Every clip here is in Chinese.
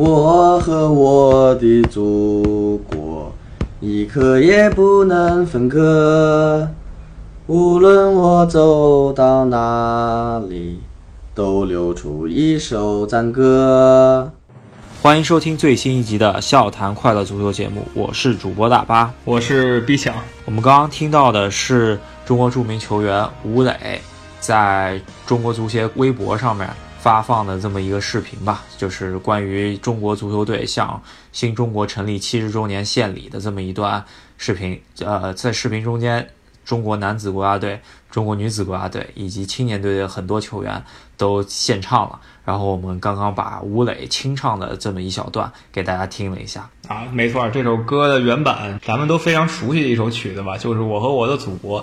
我和我的祖国，一刻也不能分割。无论我走到哪里，都流出一首赞歌。欢迎收听最新一集的《笑谈快乐足球》节目，我是主播大巴，我是 B 强。我们刚刚听到的是中国著名球员吴磊在中国足协微博上面发放的这么一个视频吧，就是关于中国足球队向新中国成立七十周年献礼的这么一段视频。呃，在视频中间。中国男子国家队、中国女子国家队以及青年队的很多球员都献唱了。然后我们刚刚把吴磊清唱的这么一小段给大家听了一下啊，没错，这首歌的原版咱们都非常熟悉的一首曲子吧，就是《我和我的祖国》。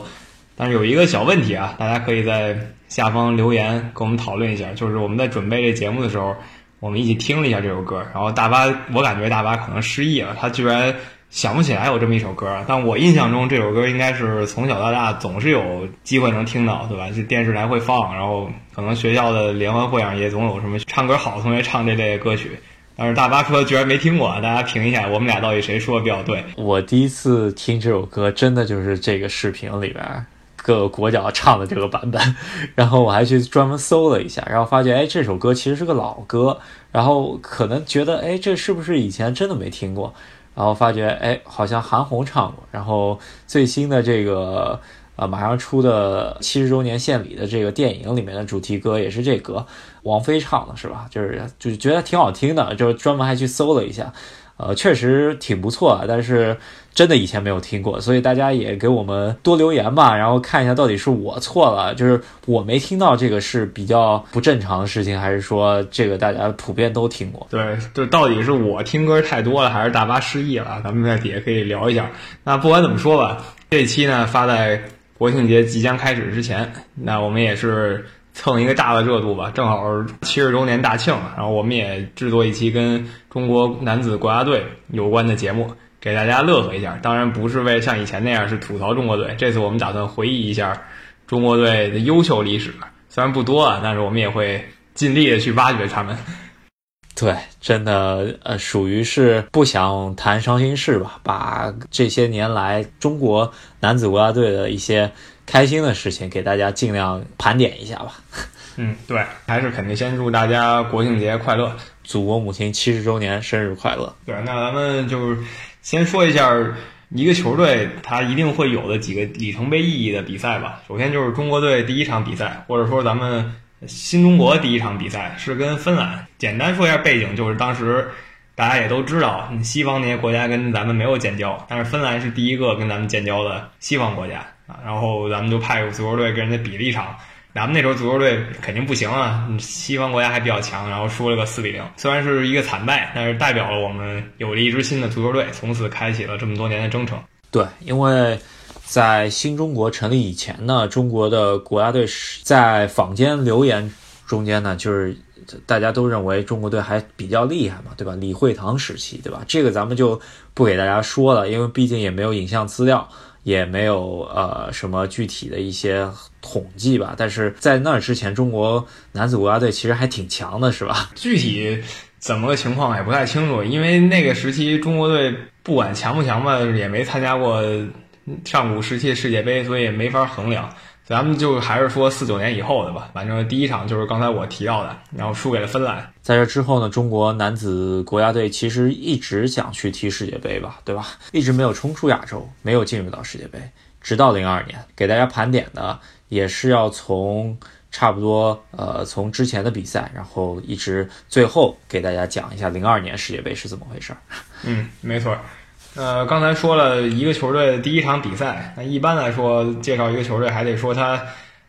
但是有一个小问题啊，大家可以在下方留言跟我们讨论一下。就是我们在准备这节目的时候，我们一起听了一下这首歌，然后大巴，我感觉大巴可能失忆了，他居然。想不起来有这么一首歌，但我印象中这首歌应该是从小到大总是有机会能听到，对吧？就电视台会放，然后可能学校的联欢会上也总有什么唱歌好的同学唱这类歌曲。但是大巴说居然没听过，大家评一下，我们俩到底谁说的比较对？我第一次听这首歌，真的就是这个视频里边个国脚唱的这个版本，然后我还去专门搜了一下，然后发现，哎，这首歌其实是个老歌，然后可能觉得，哎，这是不是以前真的没听过？然后发觉，哎，好像韩红唱过。然后最新的这个，呃，马上出的七十周年献礼的这个电影里面的主题歌也是这歌，王菲唱的，是吧？就是就觉得挺好听的，就是专门还去搜了一下。呃，确实挺不错，但是真的以前没有听过，所以大家也给我们多留言吧，然后看一下到底是我错了，就是我没听到这个是比较不正常的事情，还是说这个大家普遍都听过？对，就到底是我听歌太多了，还是大巴失忆了？咱们在底下可以聊一下。那不管怎么说吧，这期呢发在国庆节即将开始之前，那我们也是。蹭一个大的热度吧，正好七十周年大庆，然后我们也制作一期跟中国男子国家队有关的节目，给大家乐呵一下。当然不是为像以前那样是吐槽中国队，这次我们打算回忆一下中国队的优秀历史，虽然不多啊，但是我们也会尽力的去挖掘他们。对，真的呃，属于是不想谈伤心事吧，把这些年来中国男子国家队的一些。开心的事情给大家尽量盘点一下吧。嗯，对，还是肯定先祝大家国庆节快乐，祖国母亲七十周年生日快乐。对，那咱们就是先说一下一个球队它一定会有的几个里程碑意义的比赛吧。首先就是中国队第一场比赛，或者说咱们新中国第一场比赛是跟芬兰。简单说一下背景，就是当时大家也都知道，西方那些国家跟咱们没有建交，但是芬兰是第一个跟咱们建交的西方国家。啊，然后咱们就派个足球队跟人家比了一场，咱们那时候足球队肯定不行啊，西方国家还比较强，然后输了个四比零，虽然是一个惨败，但是代表了我们有了一支新的足球队，从此开启了这么多年的征程。对，因为在新中国成立以前呢，中国的国家队是在坊间留言中间呢，就是大家都认为中国队还比较厉害嘛，对吧？李惠堂时期，对吧？这个咱们就不给大家说了，因为毕竟也没有影像资料。也没有呃什么具体的一些统计吧，但是在那之前，中国男子国家队其实还挺强的，是吧？具体怎么个情况也不太清楚，因为那个时期中国队不管强不强吧，也没参加过上古时期的世界杯，所以没法衡量。咱们就还是说四九年以后的吧，反正第一场就是刚才我提到的，然后输给了芬兰。在这之后呢，中国男子国家队其实一直想去踢世界杯吧，对吧？一直没有冲出亚洲，没有进入到世界杯，直到零二年，给大家盘点的也是要从差不多呃从之前的比赛，然后一直最后给大家讲一下零二年世界杯是怎么回事。嗯，没错。呃，刚才说了一个球队第一场比赛，那一般来说介绍一个球队还得说他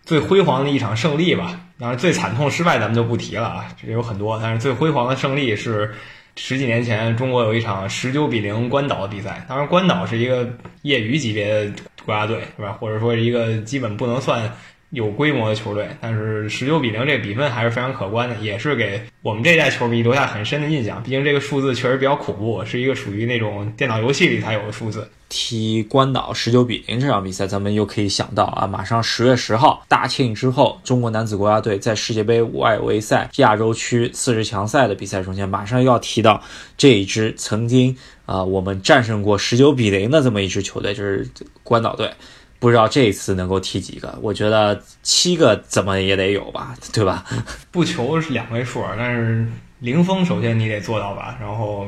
最辉煌的一场胜利吧。当然，最惨痛失败咱们就不提了啊，这有很多。但是最辉煌的胜利是十几年前中国有一场十九比零关岛的比赛。当然，关岛是一个业余级别的国家队，是吧？或者说是一个基本不能算有规模的球队，但是十九比零这个比分还是非常可观的，也是给我们这代球迷留下很深的印象。毕竟这个数字确实比较恐怖，是一个属于那种电脑游戏里才有的数字。踢关岛十九比零这场比赛，咱们又可以想到啊，马上十月十号大庆之后，中国男子国家队在世界杯外围赛亚洲区四十强赛的比赛中间，马上又要提到这一支曾经啊我们战胜过十九比零的这么一支球队，就是关岛队。不知道这一次能够踢几个？我觉得七个怎么也得有吧，对吧？不求是两位数，但是零封首先你得做到吧，然后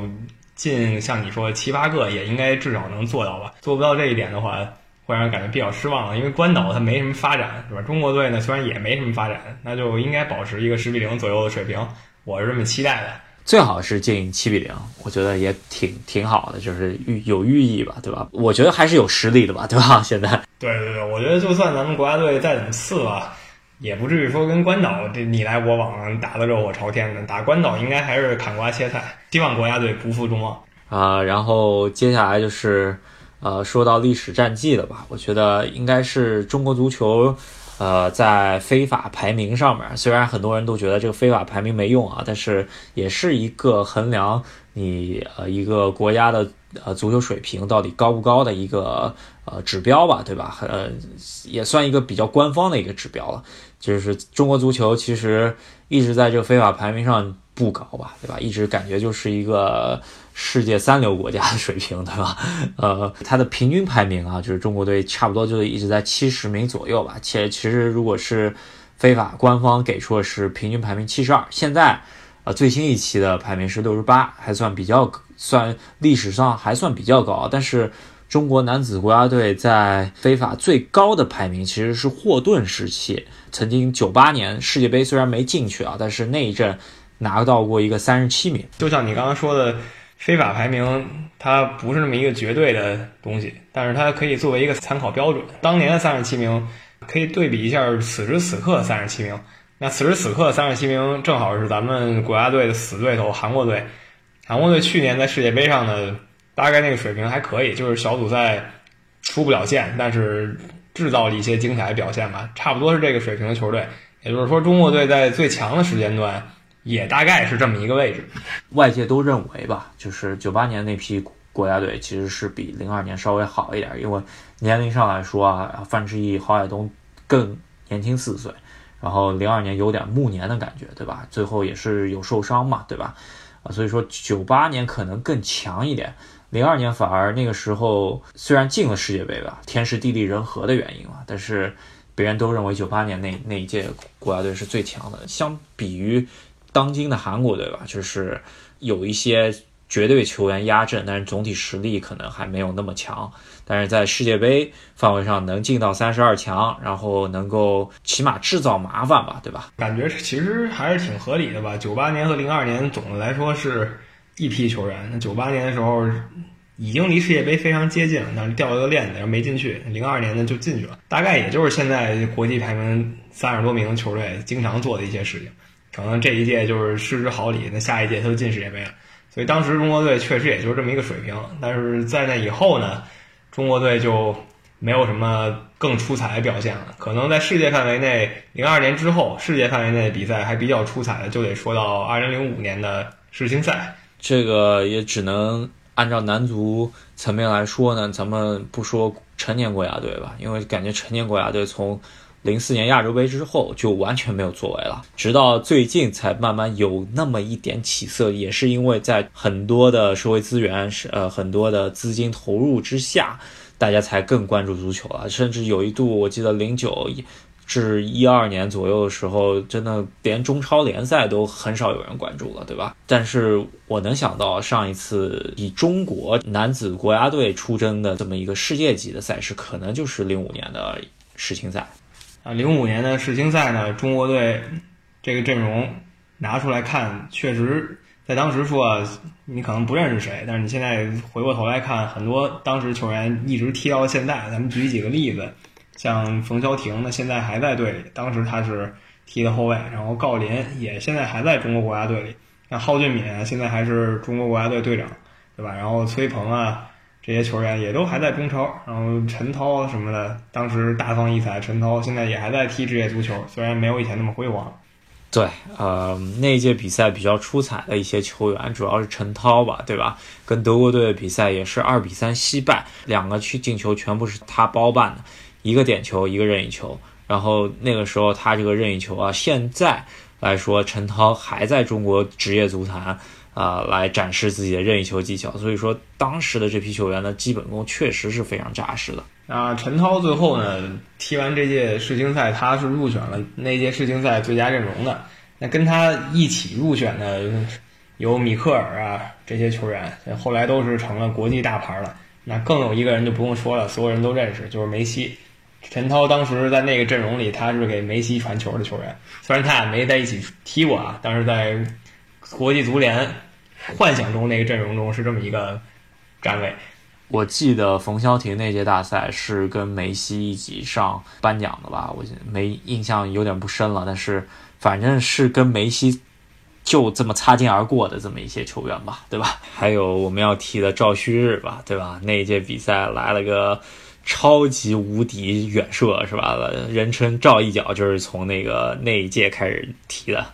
进像你说七八个也应该至少能做到吧。做不到这一点的话，会让人感觉比较失望了。因为关岛它没什么发展，是吧？中国队呢虽然也没什么发展，那就应该保持一个十比零左右的水平，我是这么期待的。最好是进七比零，我觉得也挺挺好的，就是寓有寓意吧，对吧？我觉得还是有实力的吧，对吧？现在，对对对，我觉得就算咱们国家队再怎么次吧，也不至于说跟关岛这你来我往打得热火朝天的。打关岛应该还是砍瓜切菜，希望国家队不负众望啊。然后接下来就是呃，说到历史战绩了吧？我觉得应该是中国足球。呃，在非法排名上面，虽然很多人都觉得这个非法排名没用啊，但是也是一个衡量你呃一个国家的呃足球水平到底高不高的一个呃指标吧，对吧？呃，也算一个比较官方的一个指标了。就是中国足球其实一直在这个非法排名上不高吧，对吧？一直感觉就是一个。世界三流国家的水平，对吧？呃，它的平均排名啊，就是中国队差不多就一直在七十名左右吧。且其实如果是非法官方给出的是平均排名七十二，现在呃最新一期的排名是六十八，还算比较算历史上还算比较高。但是中国男子国家队在非法最高的排名其实是霍顿时期，曾经九八年世界杯虽然没进去啊，但是那一阵拿到过一个三十七名。就像你刚刚说的。非法排名它不是那么一个绝对的东西，但是它可以作为一个参考标准。当年的三十七名可以对比一下此时此刻三十七名。那此时此刻三十七名正好是咱们国家队的死对头韩国队。韩国队去年在世界杯上呢，大概那个水平还可以，就是小组赛出不了线，但是制造了一些精彩表现吧，差不多是这个水平的球队。也就是说，中国队在最强的时间段。也大概是这么一个位置，外界都认为吧，就是九八年那批国家队其实是比零二年稍微好一点，因为年龄上来说啊，范志毅、郝海东更年轻四岁，然后零二年有点暮年的感觉，对吧？最后也是有受伤嘛，对吧？啊，所以说九八年可能更强一点，零二年反而那个时候虽然进了世界杯吧，天时地利人和的原因嘛，但是别人都认为九八年那那一届国家队是最强的，相比于。当今的韩国队吧，就是有一些绝对球员压阵，但是总体实力可能还没有那么强。但是在世界杯范围上能进到三十二强，然后能够起码制造麻烦吧，对吧？感觉其实还是挺合理的吧。九八年和零二年总的来说是一批球员。那九八年的时候已经离世界杯非常接近了，但是掉了个链子，然后没进去。零二年呢就进去了，大概也就是现在国际排名三十多名球队经常做的一些事情。可能这一届就是失之毫厘，那下一届他就进世界杯了。所以当时中国队确实也就是这么一个水平。但是在那以后呢，中国队就没有什么更出彩的表现了。可能在世界范围内，零二年之后，世界范围内的比赛还比较出彩的，就得说到二零零五年的世青赛。这个也只能按照男足层面来说呢，咱们不说成年国家队吧，因为感觉成年国家队从。零四年亚洲杯之后就完全没有作为了，直到最近才慢慢有那么一点起色，也是因为在很多的社会资源是呃很多的资金投入之下，大家才更关注足球了。甚至有一度，我记得零九至一二年左右的时候，真的连中超联赛都很少有人关注了，对吧？但是我能想到上一次以中国男子国家队出征的这么一个世界级的赛事，可能就是零五年的世青赛。啊，零五年的世青赛呢，中国队这个阵容拿出来看，确实在当时说啊你可能不认识谁，但是你现在回过头来看，很多当时球员一直踢到了现在。咱们举几个例子，像冯潇霆呢，现在还在队里，当时他是踢的后卫，然后郜林也现在还在中国国家队里，那蒿俊闵现在还是中国国家队队长，对吧？然后崔鹏啊。这些球员也都还在中超。然后陈涛什么的，当时大放异彩，陈涛现在也还在踢职业足球，虽然没有以前那么辉煌。对，呃，那届比赛比较出彩的一些球员，主要是陈涛吧，对吧？跟德国队的比赛也是二比三惜败，两个去进球全部是他包办的，一个点球，一个任意球。然后那个时候他这个任意球啊，现在来说，陈涛还在中国职业足坛啊来展示自己的任意球技巧。所以说，当时的这批球员的基本功确实是非常扎实的。啊，陈涛最后呢踢完这届世青赛，他是入选了那届世青赛最佳阵容的。那跟他一起入选的有米克尔啊这些球员，后来都是成了国际大牌了。那更有一个人就不用说了，所有人都认识，就是梅西。陈涛当时在那个阵容里，他是给梅西传球的球员。虽然他俩没在一起踢过啊，但是在国际足联幻想中那个阵容中是这么一个站位。我记得冯潇霆那届大赛是跟梅西一起上颁奖的吧？我没印象有点不深了，但是反正是跟梅西就这么擦肩而过的这么一些球员吧，对吧？还有我们要提的赵旭日吧，对吧？那一届比赛来了个超级无敌远射，是吧？人称赵一脚，就是从那个那一届开始踢的。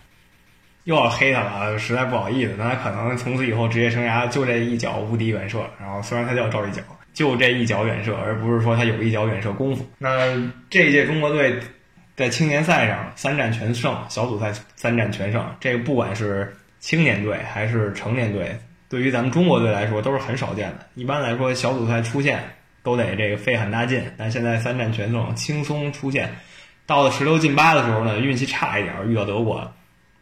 又要黑他了，实在不好意思。那他可能从此以后职业生涯就这一脚无敌远射。然后虽然他叫赵一脚，就这一脚远射，而不是说他有一脚远射功夫。那这一届中国队在青年赛上三战全胜，小组赛三战全胜。这个不管是青年队还是成年队，对于咱们中国队来说都是很少见的。一般来说，小组赛出线都得这个费很大劲，但现在三战全胜，轻松出线。到了十六进八的时候呢，运气差一点，遇到德国。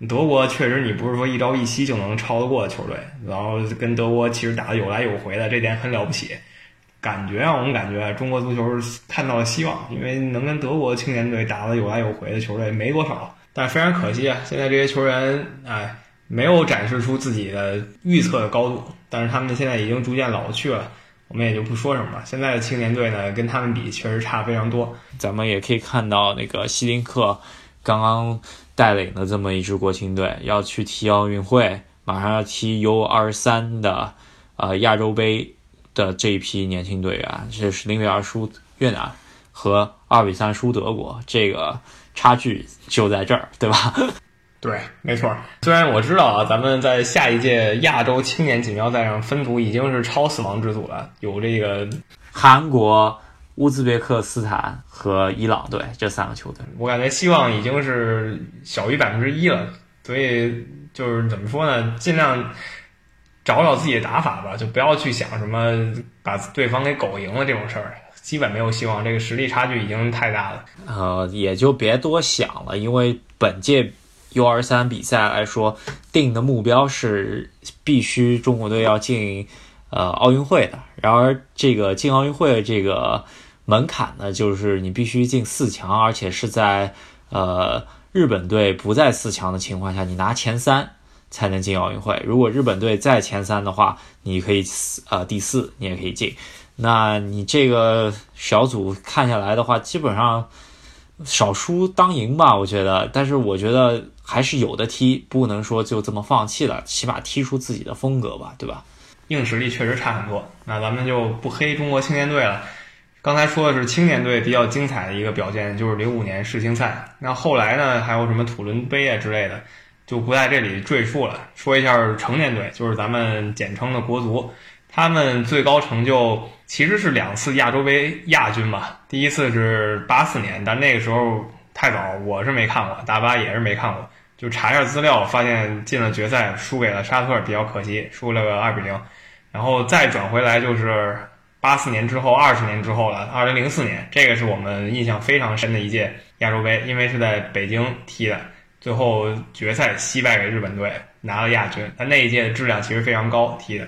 德国确实，你不是说一朝一夕就能超得过的球队，然后跟德国其实打的有来有回的，这点很了不起。感觉让我们感觉中国足球看到了希望，因为能跟德国青年队打的有来有回的球队没多少。但非常可惜啊，现在这些球员哎没有展示出自己的预测的高度，但是他们现在已经逐渐老去了，我们也就不说什么了。现在的青年队呢，跟他们比确实差非常多。咱们也可以看到那个希林克刚刚。带领的这么一支国青队要去踢奥运会，马上要踢 U 二三的，呃亚洲杯的这一批年轻队员，这是零比二输越南和二比三输德国，这个差距就在这儿，对吧？对，没错。虽然我知道啊，咱们在下一届亚洲青年锦标赛上分组已经是超死亡之组了，有这个韩国。乌兹别克斯坦和伊朗队这三个球队，我感觉希望已经是小于百分之一了。所以就是怎么说呢，尽量找找自己的打法吧，就不要去想什么把对方给狗赢了这种事儿，基本没有希望。这个实力差距已经太大了。呃，也就别多想了，因为本届 U 二三比赛来说，定的目标是必须中国队要进呃奥运会的。然而，这个进奥运会这个。门槛呢，就是你必须进四强，而且是在呃日本队不在四强的情况下，你拿前三才能进奥运会。如果日本队在前三的话，你可以呃第四，你也可以进。那你这个小组看下来的话，基本上少输当赢吧，我觉得。但是我觉得还是有的踢，不能说就这么放弃了，起码踢出自己的风格吧，对吧？硬实力确实差很多，那咱们就不黑中国青年队了。刚才说的是青年队比较精彩的一个表现，就是零五年世青赛。那后来呢，还有什么土伦杯啊之类的，就不在这里赘述了。说一下成年队，就是咱们简称的国足，他们最高成就其实是两次亚洲杯亚军吧。第一次是八四年，但那个时候太早，我是没看过，大巴也是没看过。就查一下资料，发现进了决赛，输给了沙特，比较可惜，输了个二比零。然后再转回来就是。八四年之后，二十年之后了。二零零四年，这个是我们印象非常深的一届亚洲杯，因为是在北京踢的，最后决赛惜败给日本队，拿了亚军。但那一届的质量其实非常高，踢的。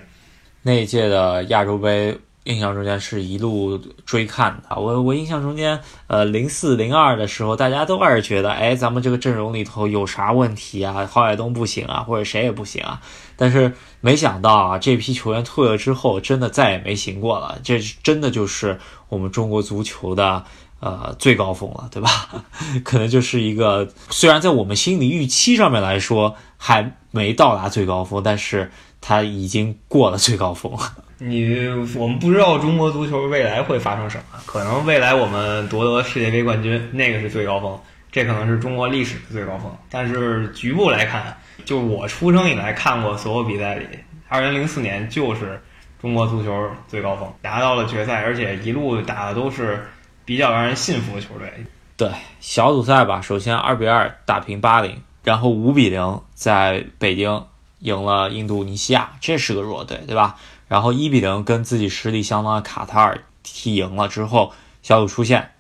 那一届的亚洲杯，印象中间是一路追看的。我我印象中间，呃，零四零二的时候，大家都开始觉得，哎，咱们这个阵容里头有啥问题啊？郝海东不行啊，或者谁也不行啊。但是没想到啊，这批球员退了之后，真的再也没行过了。这真的就是我们中国足球的呃最高峰了，对吧？可能就是一个虽然在我们心理预期上面来说还没到达最高峰，但是他已经过了最高峰了。你我们不知道中国足球未来会发生什么，可能未来我们夺得世界杯冠军，那个是最高峰，这可能是中国历史的最高峰。但是局部来看，就我出生以来看过所有比赛里，二零零四年就是中国足球最高峰，达到了决赛，而且一路打的都是比较让人信服的球队。对小组赛吧，首先二比二打平巴林，然后五比零在北京赢了印度尼西亚，这是个弱队，对吧？然后一比零跟自己实力相当的卡塔尔踢赢了之后，小组出线。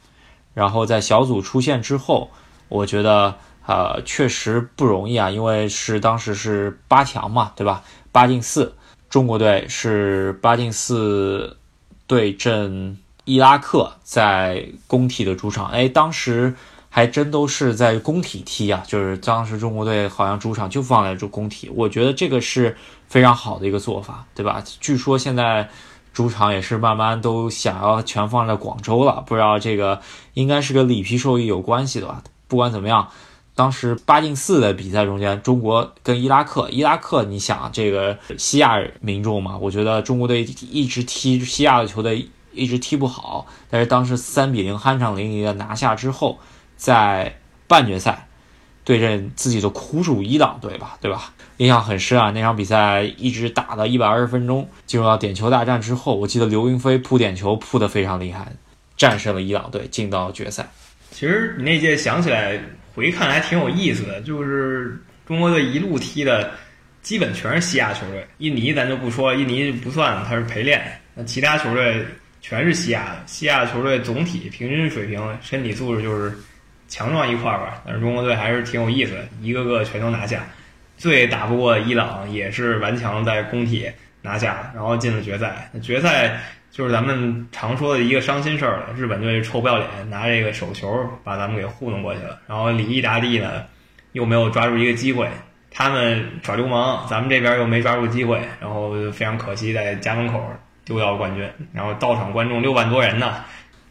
然后在小组出线之后，我觉得呃确实不容易啊，因为是当时是八强嘛，对吧？八进四，中国队是八进四对阵伊拉克，在工体的主场。哎，当时还真都是在工体踢啊，就是当时中国队好像主场就放在这工体，我觉得这个是。非常好的一个做法，对吧？据说现在主场也是慢慢都想要全放在广州了，不知道这个应该是跟里皮受益有关系的吧？不管怎么样，当时八进四的比赛中间，中国跟伊拉克，伊拉克你想这个西亚民众嘛，我觉得中国队一直踢西亚的球队一直踢不好，但是当时三比零酣畅淋漓的拿下之后，在半决赛对阵自己的苦主伊朗队吧，对吧？印象很深啊！那场比赛一直打到一百二十分钟，进入到点球大战之后，我记得刘云飞扑点球扑得非常厉害，战胜了伊朗队，进到决赛。其实你那届想起来回看还挺有意思的，就是中国队一路踢的，基本全是西亚球队。印尼咱就不说，印尼不算，他是陪练。那其他球队全是西亚的，西亚球队总体平均水平、身体素质就是强壮一块儿吧。但是中国队还是挺有意思的，一个个全都拿下。最打不过伊朗，也是顽强在工体拿下，然后进了决赛。决赛就是咱们常说的一个伤心事儿了。日本队臭不要脸，拿这个手球把咱们给糊弄过去了。然后里伊达蒂呢，又没有抓住一个机会，他们耍流氓，咱们这边又没抓住机会，然后非常可惜，在家门口丢掉了冠军。然后到场观众六万多人呢。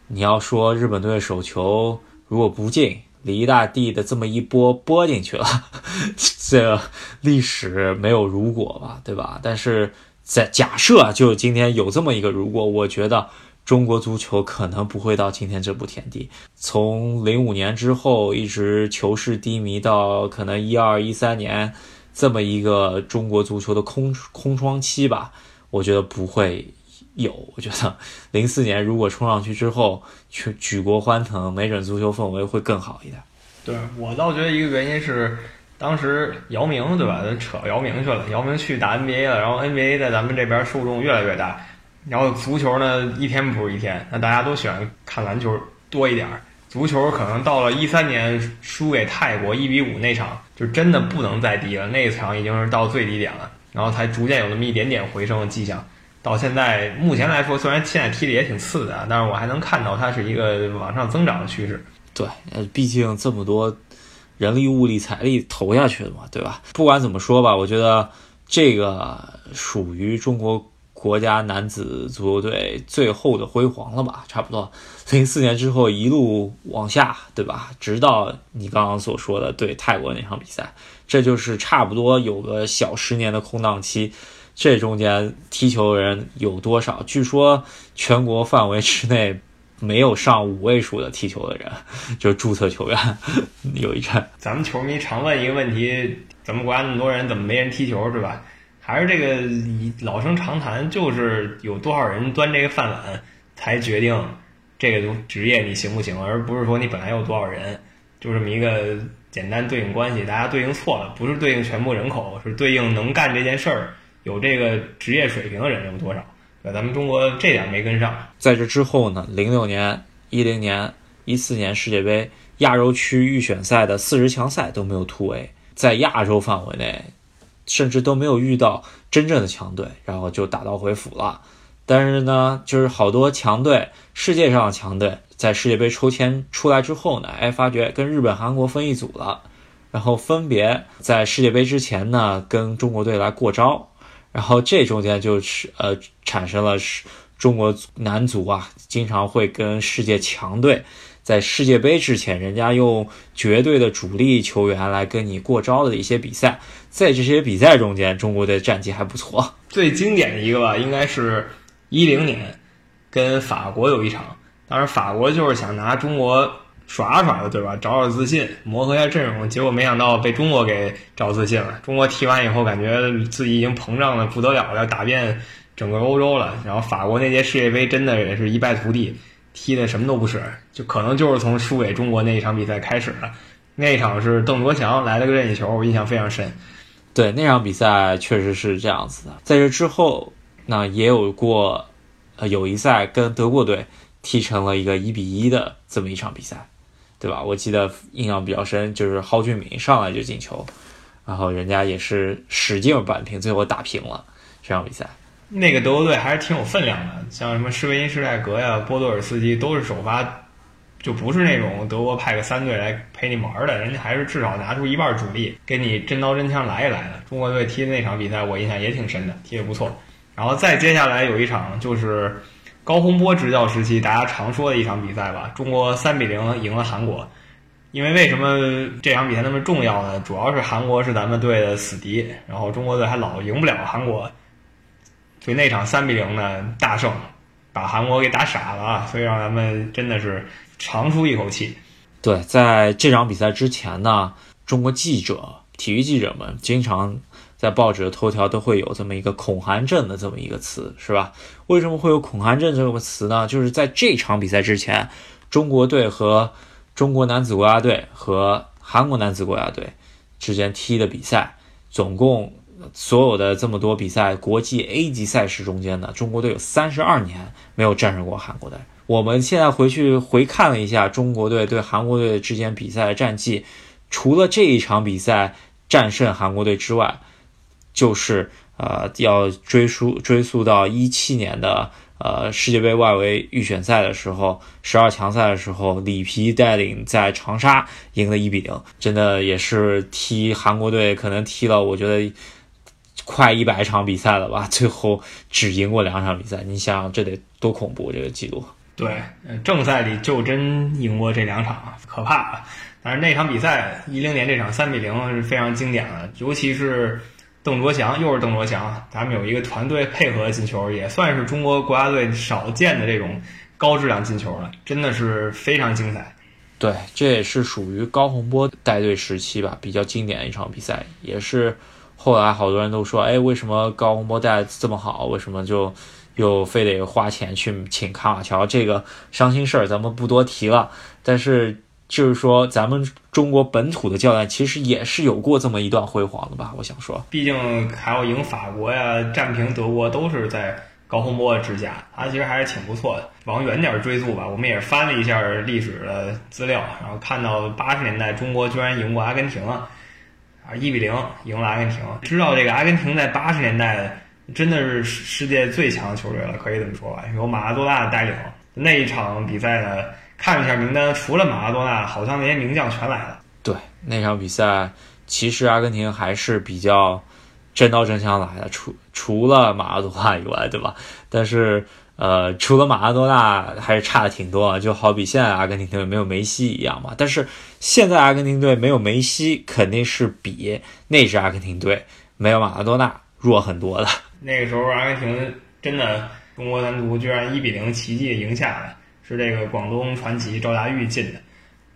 你要说日本队手球如果不进。李大帝的这么一波拨进去了，这历史没有如果吧，对吧？但是在假设就今天有这么一个如果，我觉得中国足球可能不会到今天这步田地。从零五年之后一直球市低迷到可能一二一三年这么一个中国足球的空空窗期吧，我觉得不会。有，我觉得零四年如果冲上去之后，去举国欢腾，没准足球氛围会更好一点。对我倒觉得一个原因是，当时姚明对吧？扯姚明去了，姚明去打 NBA 了，然后 NBA 在咱们这边受众越来越大，然后足球呢一天不如一天，那大家都喜欢看篮球多一点。足球可能到了一三年输给泰国一比五那场，就真的不能再低了，那场已经是到最低点了，然后才逐渐有那么一点点回升的迹象。到现在，目前来说，虽然现在踢的也挺次的，但是我还能看到它是一个往上增长的趋势。对，呃，毕竟这么多人力、物力、财力投下去的嘛，对吧？不管怎么说吧，我觉得这个属于中国国家男子足球队最后的辉煌了吧？差不多，零四年之后一路往下，对吧？直到你刚刚所说的对泰国那场比赛，这就是差不多有个小十年的空档期。这中间踢球的人有多少？据说全国范围之内没有上五位数的踢球的人，就注册球员。有一阵，咱们球迷常问一个问题：咱们国家那么多人，怎么没人踢球，是吧？还是这个老生常谈，就是有多少人端这个饭碗，才决定这个职业你行不行，而不是说你本来有多少人，就这么一个简单对应关系。大家对应错了，不是对应全部人口，是对应能干这件事儿。有这个职业水平的人有多少？对，咱们中国这点没跟上。在这之后呢，零六年、一零年、一四年世界杯亚洲区预选赛的四十强赛都没有突围，在亚洲范围内，甚至都没有遇到真正的强队，然后就打道回府了。但是呢，就是好多强队，世界上的强队，在世界杯抽签出来之后呢，哎，发觉跟日本、韩国分一组了，然后分别在世界杯之前呢，跟中国队来过招。然后这中间就是呃产生了是中国男足啊，经常会跟世界强队在世界杯之前，人家用绝对的主力球员来跟你过招的一些比赛，在这些比赛中间，中国队战绩还不错。最经典的一个吧，应该是一零年跟法国有一场，当时法国就是想拿中国耍耍的，对吧？找找自信，磨合一下阵容，结果没想到被中国给找自信了。中国踢完以后，感觉自己已经膨胀的不得了了，打遍整个欧洲了。然后法国那届世界杯真的也是一败涂地，踢的什么都不是，就可能就是从输给中国那一场比赛开始的。那一场是邓卓翔来了个任意球，我印象非常深。对那场比赛确实是这样子的。在这之后，那也有过呃友谊赛跟德国队踢成了一个一比一的这么一场比赛，对吧？我记得印象比较深，就是蒿俊闵上来就进球，然后人家也是使劲扳平，最后打平了这场比赛。那个德国队还是挺有分量的，像什么施维因施泰格呀、波多尔斯基都是首发，就不是那种德国派个三队来陪你玩的，人家还是至少拿出一半主力给你真刀真枪来一来的。中国队踢的那场比赛我印象也挺深的，踢得不错。然后再接下来有一场就是高洪波执教时期大家常说的一场比赛吧，中国三比零赢了韩国。因为为什么这场比赛那么重要呢？主要是韩国是咱们队的死敌，然后中国队还老赢不了韩国。所以那场三比零呢大胜，把韩国给打傻了啊，所以让咱们真的是长出一口气。对，在这场比赛之前呢，中国记者、体育记者们经常在报纸的头条都会有这么一个“恐韩症”的这么一个词，是吧？为什么会有“恐韩症”这个词呢？就是在这场比赛之前，中国队和中国男子国家队和韩国男子国家队之间踢的比赛，总共。所有的这么多比赛，国际 A 级赛事中间呢，中国队有三十二年没有战胜过韩国队。我们现在回去回看了一下中国队对韩国队之间比赛的战绩，除了这一场比赛战胜韩国队之外，就是呃要追溯追溯到一七年的呃世界杯外围预选赛的时候，十二强赛的时候，里皮带领在长沙赢了一比零，真的也是踢韩国队可能踢了，我觉得。快一百场比赛了吧？最后只赢过两场比赛，你想这得多恐怖这个记录？对，正赛里就真赢过这两场，可怕啊。但是那场比赛，一零年这场三比零是非常经典的，尤其是邓卓翔，又是邓卓翔，咱们有一个团队配合进球，也算是中国国家队少见的这种高质量进球了，真的是非常精彩。对，这也是属于高洪波带队时期吧，比较经典的一场比赛，也是。后来好多人都说，哎，为什么高洪波带这么好？为什么就又非得花钱去请卡马乔？这个伤心事儿咱们不多提了。但是就是说，咱们中国本土的教练其实也是有过这么一段辉煌的吧？我想说，毕竟还要赢法国呀，战平德国都是在高洪波之下，他其实还是挺不错的。往远点追溯吧，我们也翻了一下历史的资料，然后看到八十年代中国居然赢过阿根廷了。啊，一比零赢了阿根廷。知道这个阿根廷在八十年代真的是世界最强的球队了，可以这么说吧？有马拉多纳带领那一场比赛呢，看了一下名单，除了马拉多纳，好像那些名将全来了。对，那场比赛其实阿根廷还是比较真刀真枪来的，除除了马拉多纳以外，对吧？但是。呃，除了马拉多纳还是差的挺多，就好比现在阿根廷队没有梅西一样嘛。但是现在阿根廷队没有梅西，肯定是比那支阿根廷队没有马拉多纳弱很多的。那个时候阿根廷真的，中国男足居然一比零奇迹赢下来，是这个广东传奇赵家玉进的，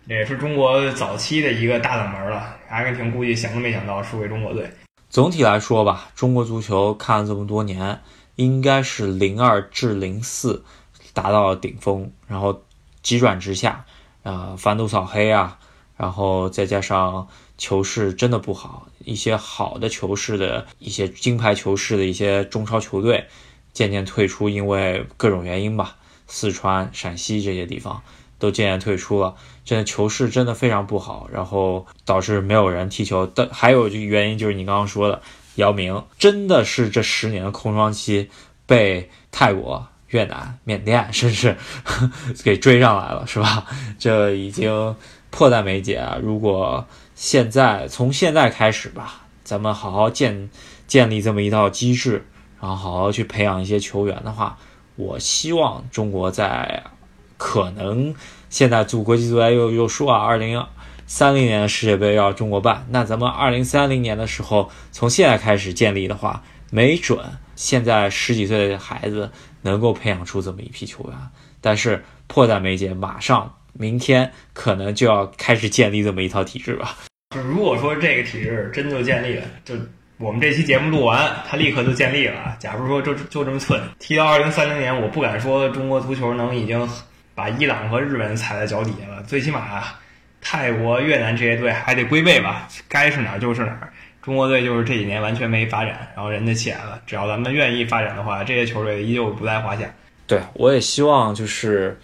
也是中国早期的一个大冷门了。阿根廷估计想都没想到输给中国队。总体来说吧，中国足球看了这么多年。应该是零二至零四达到了顶峰，然后急转直下，啊，反赌扫黑啊，然后再加上球市真的不好，一些好的球市的一些金牌球市的一些中超球队渐渐退出，因为各种原因吧，四川、陕西这些地方都渐渐退出了，真的球市真的非常不好，然后导致没有人踢球。但还有就原因就是你刚刚说的。姚明真的是这十年的空窗期，被泰国、越南、缅甸甚至 给追上来了，是吧？这已经迫在眉睫啊！如果现在从现在开始吧，咱们好好建建立这么一套机制，然后好好去培养一些球员的话，我希望中国在可能现在足国际足联又又说啊，二零三零年的世界杯要中国办，那咱们二零三零年的时候从现在开始建立的话，没准现在十几岁的孩子能够培养出这么一批球员，但是迫在眉睫，马上明天可能就要开始建立这么一套体制吧。就如果说这个体制真就建立了，就我们这期节目录完，他立刻就建立了。假如说就就这么寸，踢到二零三零年，我不敢说中国足球能已经把伊朗和日本踩在脚底下了，最起码泰国、越南这些队还得归位吧，该是哪儿就是哪儿。中国队就是这几年完全没发展，然后人家起来了。只要咱们愿意发展的话，这些球队依旧不在话下。对，我也希望就是，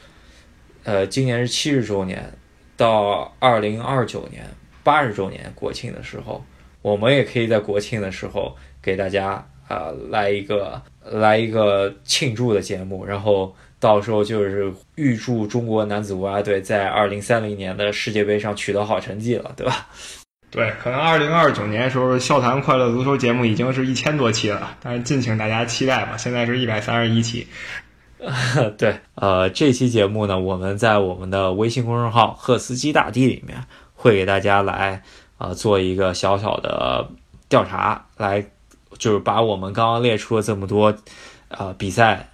呃，今年是七十周年，到二零二九年八十周年国庆的时候，我们也可以在国庆的时候给大家啊、呃来一个来一个庆祝的节目，然后到时候就是预祝中国男子国家队在二零三零年的世界杯上取得好成绩了，对吧？对，可能二零二九年的时候，笑谈快乐足球节目已经是一千多期了，但是敬请大家期待吧。现在是一百三十一期。对，呃，这期节目呢，我们在我们的微信公众号“赫斯基大帝”里面会给大家来呃做一个小小的调查，来就是把我们刚刚列出了这么多呃比赛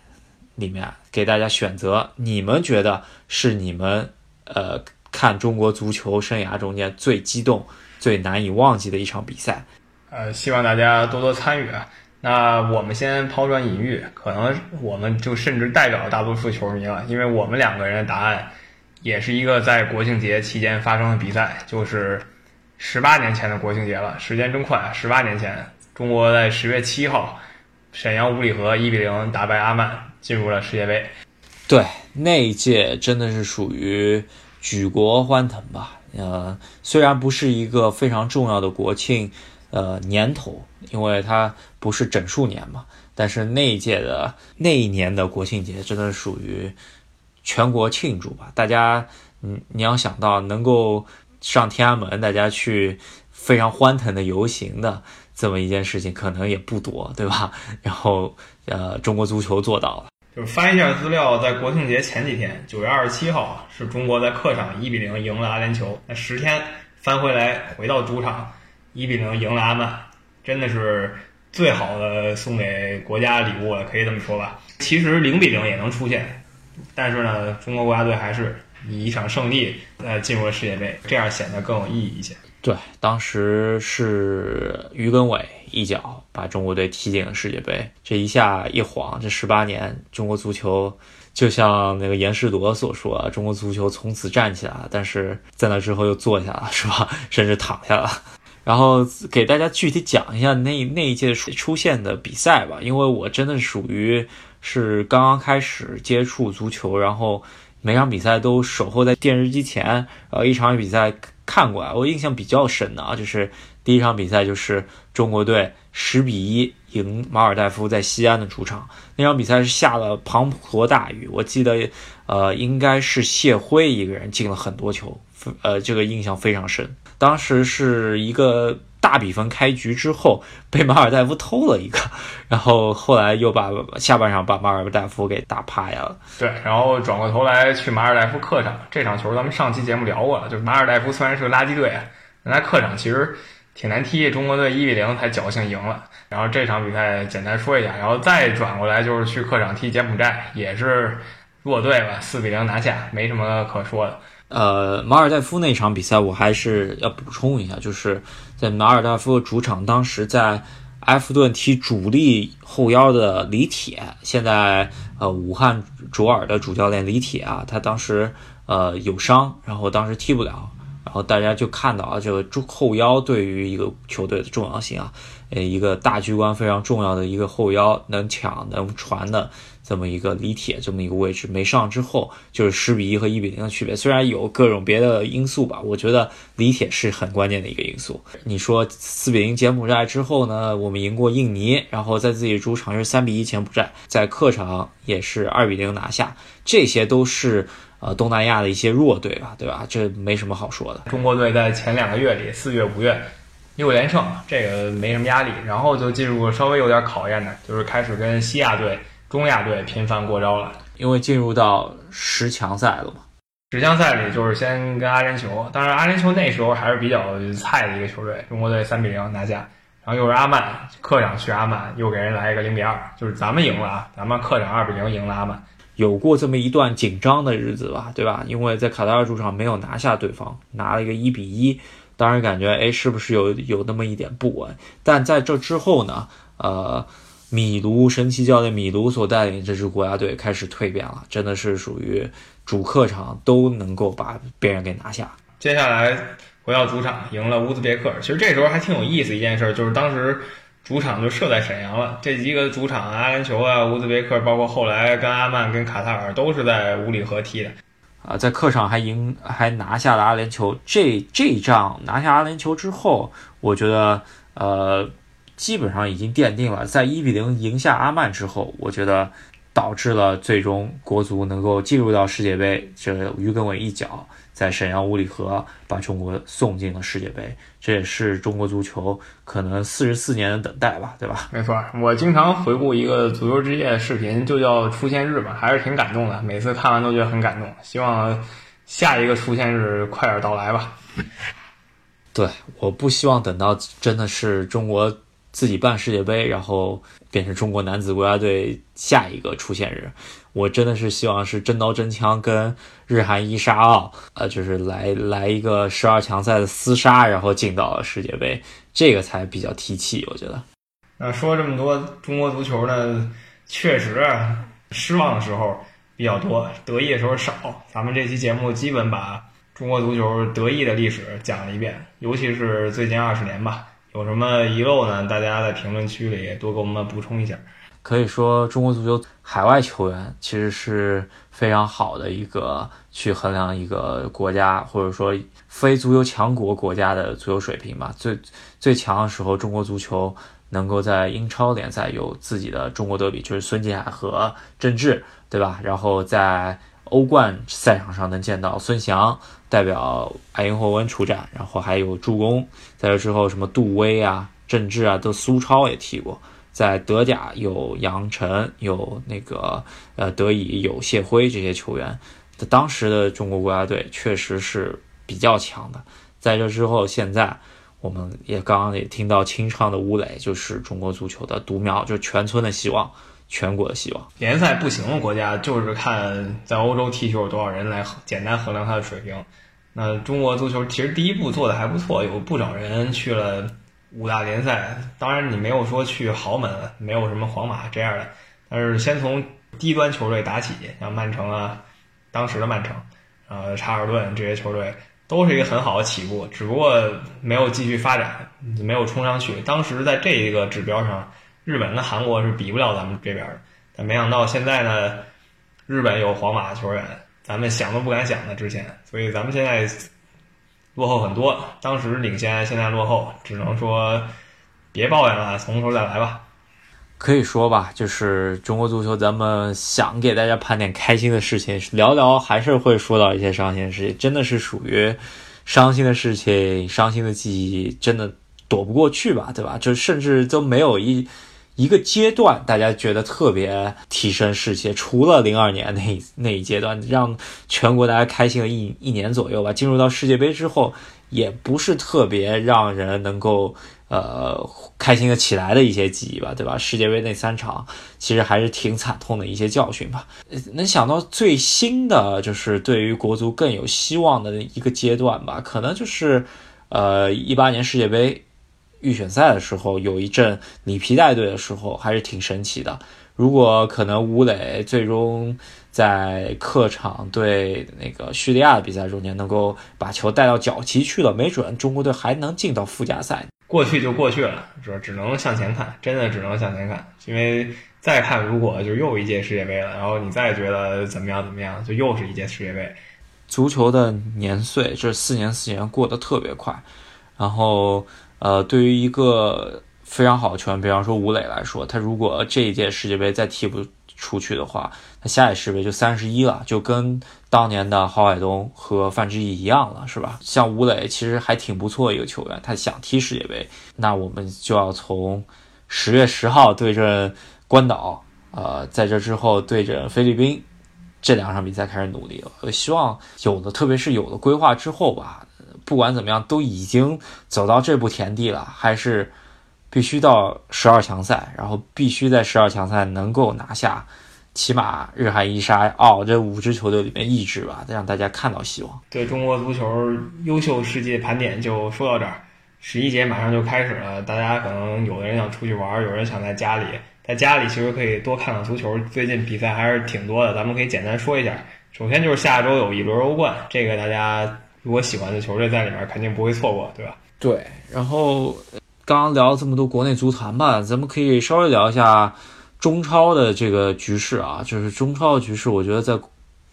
里面给大家选择，你们觉得是你们呃看中国足球生涯中间最激动、最难以忘记的一场比赛。呃，希望大家多多参与啊。那我们先抛砖引玉，可能我们就甚至代表大多数球迷了，因为我们两个人的答案也是一个在国庆节期间发生的比赛，就是十八年前的国庆节了，时间真快啊！十八年前，中国在十月七号沈阳五里河一比零打败阿曼，进入了世界杯。对，那一届真的是属于举国欢腾吧。呃，虽然不是一个非常重要的国庆，呃年头，因为它不是整数年嘛，但是那一届的那一年的国庆节真的属于全国庆祝吧。大家，嗯，你要想到能够上天安门，大家去非常欢腾的游行的这么一件事情，可能也不多，对吧？然后，呃，中国足球做到了。就是翻一下资料，在国庆节前几天，九月二十七号是中国在客场一比零赢了阿联酋。那十天翻回来，回到主场一比零赢了阿曼，真的是最好的送给国家礼物了，可以这么说吧。其实零比零也能出现，但是呢，中国国家队还是以一场胜利呃进入了世界杯，这样显得更有意义一些。对，当时是于根伟一脚把中国队踢进了世界杯，这一下一晃，这十八年中国足球就像那个严世铎所说，中国足球从此站起来了，但是在那之后又坐下了，是吧？甚至躺下了。然后给大家具体讲一下那那一届出现的比赛吧，因为我真的属于是刚刚开始接触足球，然后每场比赛都守候在电视机前，然后一场比赛看过来，我印象比较深的啊，就是第一场比赛就是中国队十比一赢马尔代夫在西安的主场，那场比赛是下了滂沱大雨，我记得呃应该是谢辉一个人进了很多球，呃这个印象非常深。当时是一个大比分开局之后，被马尔代夫偷了一个，然后后来又把下半场把马尔代夫给打趴下了。对，然后转过头来去马尔代夫客场这场球，咱们上期节目聊过了，就是马尔代夫虽然是个垃圾队啊，但他客场其实挺难踢，中国队一比零才侥幸赢了。然后这场比赛简单说一下，然后再转过来就是去客场踢柬埔寨，也是弱队吧，四比零拿下，没什么可说的。呃，马尔代夫那场比赛我还是要补充一下，就是在马尔代夫主场，当时在埃弗顿踢主力后腰的李铁，现在呃武汉卓尔的主教练李铁啊，他当时呃有伤，然后当时踢不了，然后大家就看到啊，这个中后腰对于一个球队的重要性啊，呃，一个大局观非常重要的一个后腰，能抢能传的。这么一个李铁这么一个位置没上之后，就是十比一和一比零的区别。虽然有各种别的因素吧，我觉得李铁是很关键的一个因素。你说四比零柬埔寨之后呢，我们赢过印尼，然后在自己主场是三比一柬埔寨，在客场也是二比零拿下，这些都是呃东南亚的一些弱队吧，对吧？这没什么好说的。中国队在前两个月里，四月、五月六连胜，这个没什么压力，然后就进入稍微有点考验的，就是开始跟西亚队。中亚队频繁过招了，因为进入到十强赛了嘛。十强赛里就是先跟阿联酋，当然阿联酋那时候还是比较菜的一个球队，中国队三比零拿下，然后又是阿曼客场去阿曼又给人来一个零比二，就是咱们赢了啊，咱们客场二比零赢了阿曼。有过这么一段紧张的日子吧，对吧？因为在卡塔尔主场没有拿下对方，拿了一个一比一，当然感觉哎，是不是有有那么一点不稳？但在这之后呢，呃，米卢神奇教练米卢所带领这支国家队开始蜕变了，真的是属于主客场都能够把别人给拿下。接下来回到主场赢了乌兹别克，其实这时候还挺有意思一件事，就是当时。主场就设在沈阳了。这几个主场，阿联酋啊、乌兹别克，包括后来跟阿曼、跟卡塔尔，都是在五里河踢的。啊，在客场还赢，还拿下了阿联酋。这这一仗拿下阿联酋之后，我觉得，呃，基本上已经奠定了，在一比零赢下阿曼之后，我觉得导致了最终国足能够进入到世界杯，这于根伟一脚。在沈阳五里河把中国送进了世界杯，这也是中国足球可能四十四年的等待吧，对吧？没错，我经常回顾一个足球之夜的视频，就叫出现日吧，还是挺感动的。每次看完都觉得很感动，希望下一个出现日快点到来吧。对，我不希望等到真的是中国自己办世界杯，然后变成中国男子国家队下一个出现日。我真的是希望是真刀真枪跟日韩伊沙奥，呃，就是来来一个十二强赛的厮杀，然后进到了世界杯，这个才比较提气，我觉得。那说这么多，中国足球呢，确实失望的时候比较多，得意的时候少。咱们这期节目基本把中国足球得意的历史讲了一遍，尤其是最近二十年吧，有什么遗漏呢？大家在评论区里多给我们补充一下。可以说，中国足球海外球员其实是非常好的一个去衡量一个国家或者说非足球强国国家的足球水平吧。最最强的时候，中国足球能够在英超联赛有自己的中国德比，就是孙继海和郑智，对吧？然后在欧冠赛场上能见到孙祥代表爱因霍温出战，然后还有助攻。在这之后，什么杜威啊、郑智啊，都苏超也踢过。在德甲有杨晨，有那个呃德乙有谢辉这些球员，当时的中国国家队确实是比较强的。在这之后，现在我们也刚刚也听到清唱的吴磊就是中国足球的独苗，就全村的希望，全国的希望。联赛不行的国家就是看在欧洲踢球有多少人来简单衡量他的水平。那中国足球其实第一步做的还不错，有不少人去了。五大联赛，当然你没有说去豪门，没有什么皇马这样的，但是先从低端球队打起，像曼城啊，当时的曼城，呃，查尔顿这些球队都是一个很好的起步，只不过没有继续发展，没有冲上去。当时在这一个指标上，日本跟韩国是比不了咱们这边的，但没想到现在呢，日本有皇马球员，咱们想都不敢想的之前，所以咱们现在。落后很多，当时领先，现在落后，只能说别抱怨了，从头再来吧。可以说吧，就是中国足球，咱们想给大家盘点开心的事情，聊聊还是会说到一些伤心的事情，真的是属于伤心的事情，伤心的记忆，真的躲不过去吧，对吧？就甚至都没有一。一个阶段，大家觉得特别提升士气，除了零二年那那一阶段，让全国大家开心了一一年左右吧。进入到世界杯之后，也不是特别让人能够呃开心的起来的一些记忆吧，对吧？世界杯那三场其实还是挺惨痛的一些教训吧。能想到最新的就是对于国足更有希望的一个阶段吧，可能就是呃一八年世界杯。预选赛的时候有一阵里皮带队的时候还是挺神奇的。如果可能，吴磊最终在客场对那个叙利亚的比赛中间能够把球带到脚旗去了，没准中国队还能进到附加赛。过去就过去了，只只能向前看，真的只能向前看。因为再看，如果就又一届世界杯了，然后你再觉得怎么样怎么样，就又是一届世界杯。足球的年岁这四年四年过得特别快，然后。呃，对于一个非常好的球员，比方说吴磊来说，他如果这一届世界杯再踢不出去的话，他下一世杯就三十一了，就跟当年的郝海东和范志毅一样了，是吧？像吴磊其实还挺不错一个球员，他想踢世界杯，那我们就要从十月十号对阵关岛呃，在这之后对阵菲律宾这两场比赛开始努力了。我希望有了，特别是有了规划之后吧，不管怎么样，都已经走到这步田地了，还是必须到十二强赛，然后必须在十二强赛能够拿下。起码日韩伊沙澳这五支球队里面一支吧，再让大家看到希望。对中国足球优秀世界盘点就说到这儿，十一节马上就开始了，大家可能有的人想出去玩，有人想在家里，在家里其实可以多看看足球，最近比赛还是挺多的，咱们可以简单说一下。首先就是下周有一轮欧冠，这个大家如果喜欢的球队在里面，肯定不会错过，对吧？对。然后刚刚聊了这么多国内足坛吧，咱们可以稍微聊一下。中超的这个局势啊，就是中超的局势，我觉得在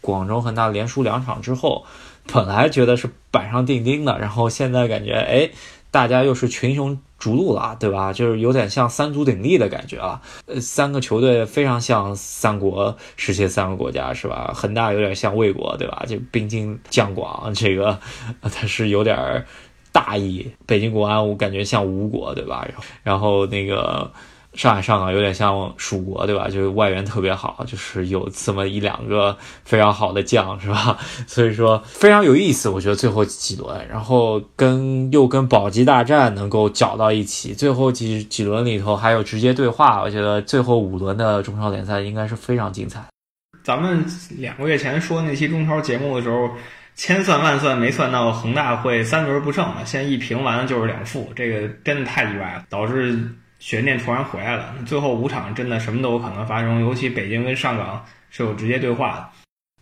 广州恒大连输两场之后，本来觉得是板上钉钉的，然后现在感觉哎，大家又是群雄逐鹿了，对吧？就是有点像三足鼎立的感觉啊。呃，三个球队非常像三国时期三个国家，是吧？恒大有点像魏国，对吧？就兵精将广，这个 它是有点大意。北京国安我感觉像吴国，对吧？然后那个。上海上港有点像蜀国，对吧？就是外援特别好，就是有这么一两个非常好的将，是吧？所以说非常有意思。我觉得最后几轮，然后跟又跟保级大战能够搅到一起，最后几几轮里头还有直接对话。我觉得最后五轮的中超联赛应该是非常精彩。咱们两个月前说那期中超节目的时候，千算万算没算到恒大会三轮不胜了，现在一平完了就是两负，这个真的太意外了，导致。悬念突然回来了，最后五场真的什么都有可能发生，尤其北京跟上港是有直接对话的。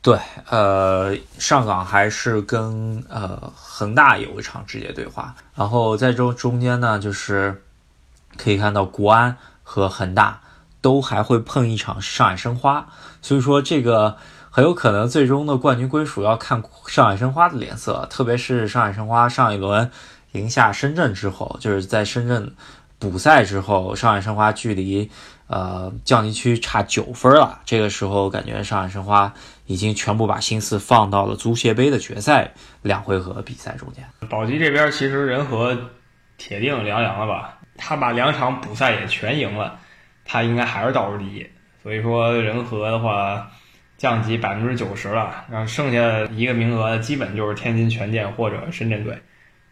对，呃，上港还是跟呃恒大有一场直接对话，然后在这中间呢，就是可以看到国安和恒大都还会碰一场上海申花，所以说这个很有可能最终的冠军归属要看上海申花的脸色，特别是上海申花上一轮赢下深圳之后，就是在深圳。补赛之后，上海申花距离呃降级区差九分了。这个时候，感觉上海申花已经全部把心思放到了足协杯的决赛两回合比赛中间。保级这边其实人和铁定凉凉了吧？他把两场补赛也全赢了，他应该还是倒数第一。所以说，人和的话降级百分之九十了，然后剩下的一个名额基本就是天津权健或者深圳队。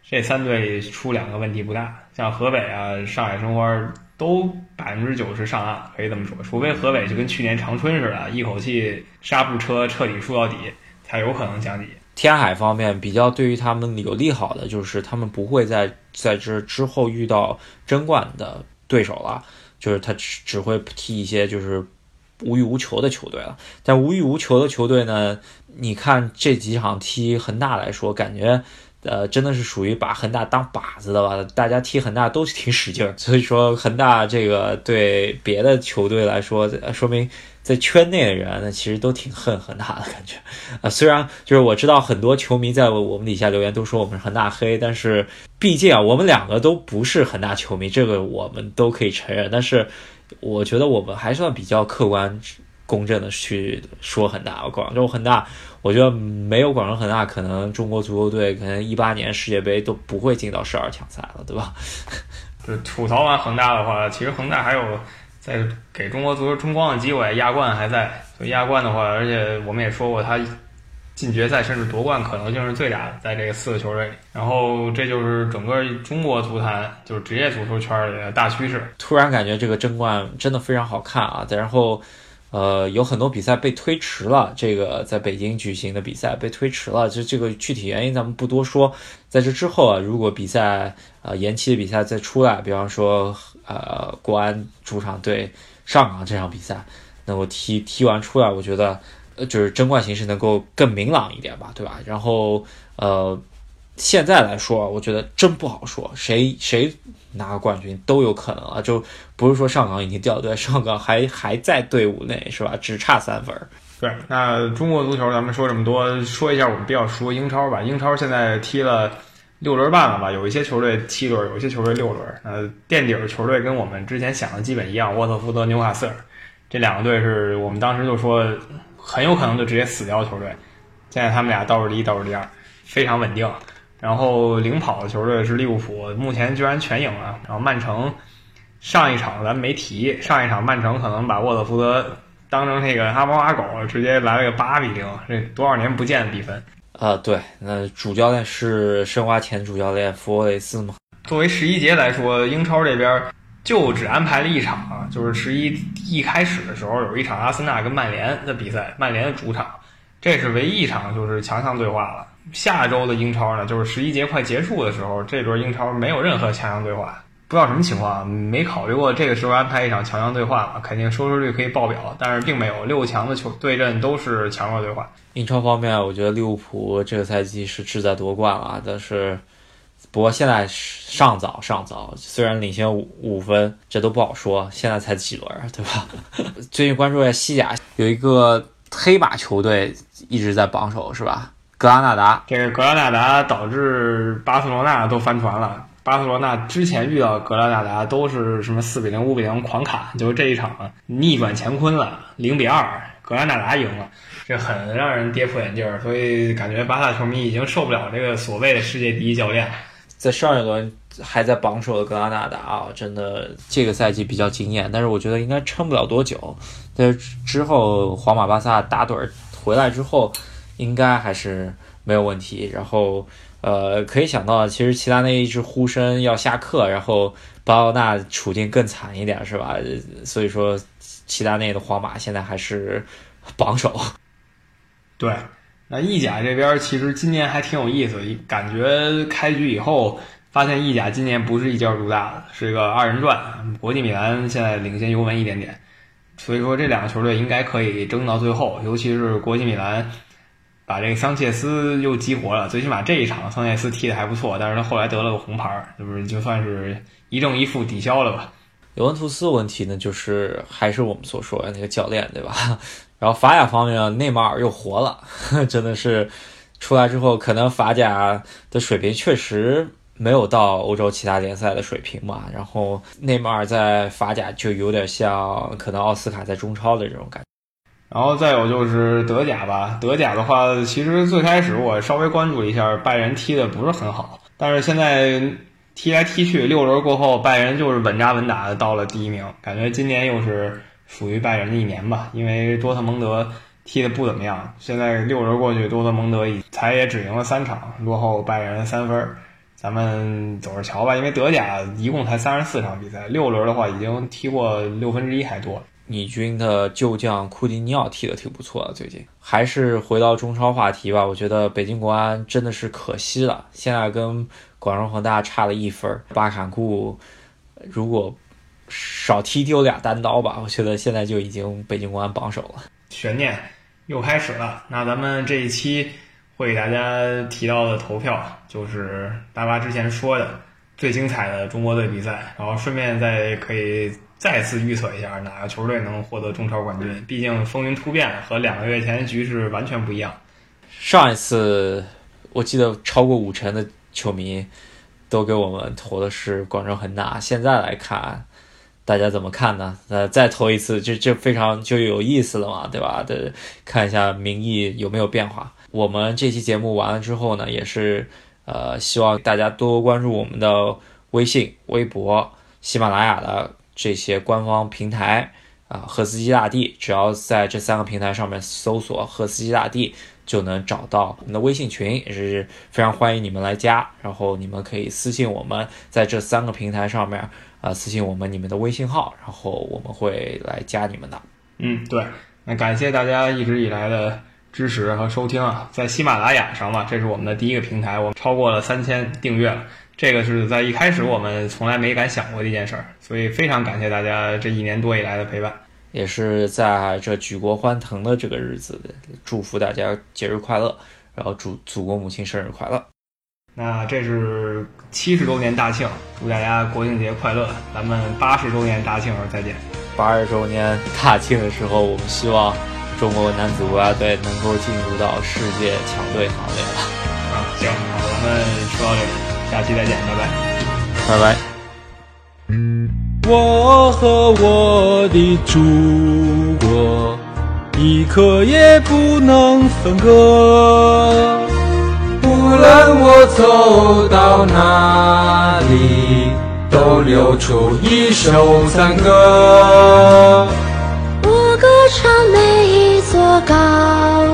这三队出两个问题不大，像河北啊、上海申花都百分之九十上岸，可以这么说。除非河北就跟去年长春似的，一口气刹不车彻底输到底，才有可能降级。天海方面比较对于他们有利好的，就是他们不会在在这之后遇到争冠的对手了，就是他只只会踢一些就是无欲无求的球队了。但无欲无求的球队呢，你看这几场踢恒大来说，感觉。呃，真的是属于把恒大当靶子的吧？大家踢恒大都挺使劲儿，所以说恒大这个对别的球队来说，说明在圈内的人呢其实都挺恨恒大的感觉啊。虽然就是我知道很多球迷在我们底下留言都说我们是恒大黑，但是毕竟啊，我们两个都不是恒大球迷，这个我们都可以承认。但是我觉得我们还算比较客观。公正的去说恒大，广州恒大，我觉得没有广州恒大，可能中国足球队可能一八年世界杯都不会进到十二强赛了，对吧？就吐槽完恒大的话，其实恒大还有在给中国足球争光的机会，亚冠还在。所以亚冠的话，而且我们也说过，他进决赛甚至夺冠可能性是最大的，在这个四个球队里。然后这就是整个中国足坛，就是职业足球圈里的大趋势。突然感觉这个争冠真的非常好看啊！再然后。呃，有很多比赛被推迟了。这个在北京举行的比赛被推迟了，就这个具体原因咱们不多说。在这之后啊，如果比赛呃延期的比赛再出来，比方说呃国安主场对上港这场比赛能够踢踢完出来，我觉得呃就是争冠形势能够更明朗一点吧，对吧？然后呃。现在来说，我觉得真不好说，谁谁拿个冠军都有可能啊，就不是说上港已经掉队，上港还 还在队伍内，是吧？只差三分。对，那中国足球咱们说这么多，说一下我们比较熟英超吧。英超现在踢了六轮半了吧？有一些球队七轮，有一些球队六轮。呃，垫底儿球队跟我们之前想的基本一样，沃特福德、纽卡斯尔这两个队是我们当时就说很有可能就直接死掉球队。现在他们俩倒数第一，倒数第二，非常稳定。然后领跑的球队是利物浦，目前居然全赢了。然后曼城上一场咱没提，上一场曼城可能把沃特福德当成那个阿猫阿狗，直接来了个八比零，这多少年不见的比分。啊，对，那主教练是申花前主教练弗雷斯吗？作为十一节来说，英超这边就只安排了一场，就是十一一开始的时候有一场阿森纳跟曼联的比赛，曼联的主场，这是唯一一场就是强强对话了。下周的英超呢，就是十一节快结束的时候，这轮英超没有任何强强对话，不知道什么情况，没考虑过这个时候安排一场强强对话嘛？肯定收视率可以爆表，但是并没有六强的球对阵都是强弱对话。英超方面，我觉得利物浦这个赛季是志在夺冠了，但是。不过现在尚早尚早，虽然领先五五分，这都不好说。现在才几轮，对吧？最近关注一下西甲，有一个黑马球队一直在榜首，是吧？格拉纳达。这个格拉纳达导致巴塞罗那都翻船了。巴塞罗那之前遇到格拉纳达都是什么四比零、五比零狂砍，就是这一场逆转乾坤了，零比二，格拉纳达赢了，这很让人跌破眼镜儿。所以感觉巴萨球迷已经受不了这个所谓的世界第一教练。在上一轮还在榜首的格拉纳达啊，真的这个赛季比较惊艳，但是我觉得应该撑不了多久。但是之后皇马、巴萨打盹儿回来之后，应该还是没有问题。然后呃，可以想到，其实齐达内一直呼声要下课，然后巴奥纳处境更惨一点，是吧？所以说齐达内的皇马现在还是榜首。对。那意甲这边其实今年还挺有意思，感觉开局以后发现意甲今年不是一家独大的，是一个二人转。国际米兰现在领先尤文一点点，所以说这两个球队应该可以争到最后。尤其是国际米兰把这个桑切斯又激活了，最起码这一场桑切斯踢的还不错，但是他后来得了个红牌，就是就算是一正一负抵消了吧。尤文图斯问题呢，就是还是我们所说的那个教练，对吧？然后法甲方面，内马尔又活了，真的是出来之后，可能法甲的水平确实没有到欧洲其他联赛的水平嘛。然后内马尔在法甲就有点像可能奥斯卡在中超的这种感觉。然后再有就是德甲吧，德甲的话，其实最开始我稍微关注了一下，拜仁踢的不是很好，但是现在踢来踢去，六轮过后，拜仁就是稳扎稳打的到了第一名，感觉今年又是。属于拜仁的一年吧，因为多特蒙德踢的不怎么样。现在六轮过去，多特蒙德才也只赢了三场，落后拜仁三分。咱们走着瞧吧，因为德甲一共才三十四场比赛，六轮的话已经踢过六分之一还多。你军的旧将库蒂尼奥踢的挺不错的，最近还是回到中超话题吧。我觉得北京国安真的是可惜了，现在跟广州恒大差了一分。巴坎库如果。少踢丢俩单刀吧，我觉得现在就已经北京国安榜首了。悬念又开始了，那咱们这一期会给大家提到的投票就是大巴之前说的最精彩的中国队比赛，然后顺便再可以再次预测一下哪个球队能获得中超冠军。毕竟风云突变和两个月前的局势完全不一样。上一次我记得超过五成的球迷都给我们投的是广州恒大，现在来看。大家怎么看呢？呃，再投一次，这这非常就有意思了嘛，对吧？的看一下民意有没有变化。我们这期节目完了之后呢，也是呃，希望大家多多关注我们的微信、微博、喜马拉雅的这些官方平台啊，赫斯基大帝，只要在这三个平台上面搜索“赫斯基大帝”，就能找到我们的微信群，也是非常欢迎你们来加。然后你们可以私信我们，在这三个平台上面。啊，私信我们你们的微信号，然后我们会来加你们的。嗯，对，那感谢大家一直以来的支持和收听啊，在喜马拉雅上嘛，这是我们的第一个平台，我们超过了三千订阅了，这个是在一开始我们从来没敢想过的一件事儿，所以非常感谢大家这一年多以来的陪伴，也是在这举国欢腾的这个日子，祝福大家节日快乐，然后祝祖国母亲生日快乐。那这是七十周年大庆，祝大家国庆节快乐！咱们八十周年大庆时候再见。八十周年大庆的时候，我们希望中国男子国家队能够进入到世界强队行列了。啊，行，好，咱们说到这里，下期再见，拜拜，拜拜。我和我的祖国，一刻也不能分割。无论我走到哪里，都。流出一首赞歌。我歌唱每一座高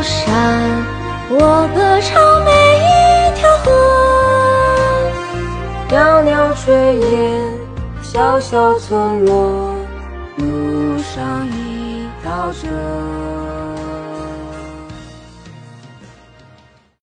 山，我歌唱每袅袅炊烟，小小村落，路上一道辙。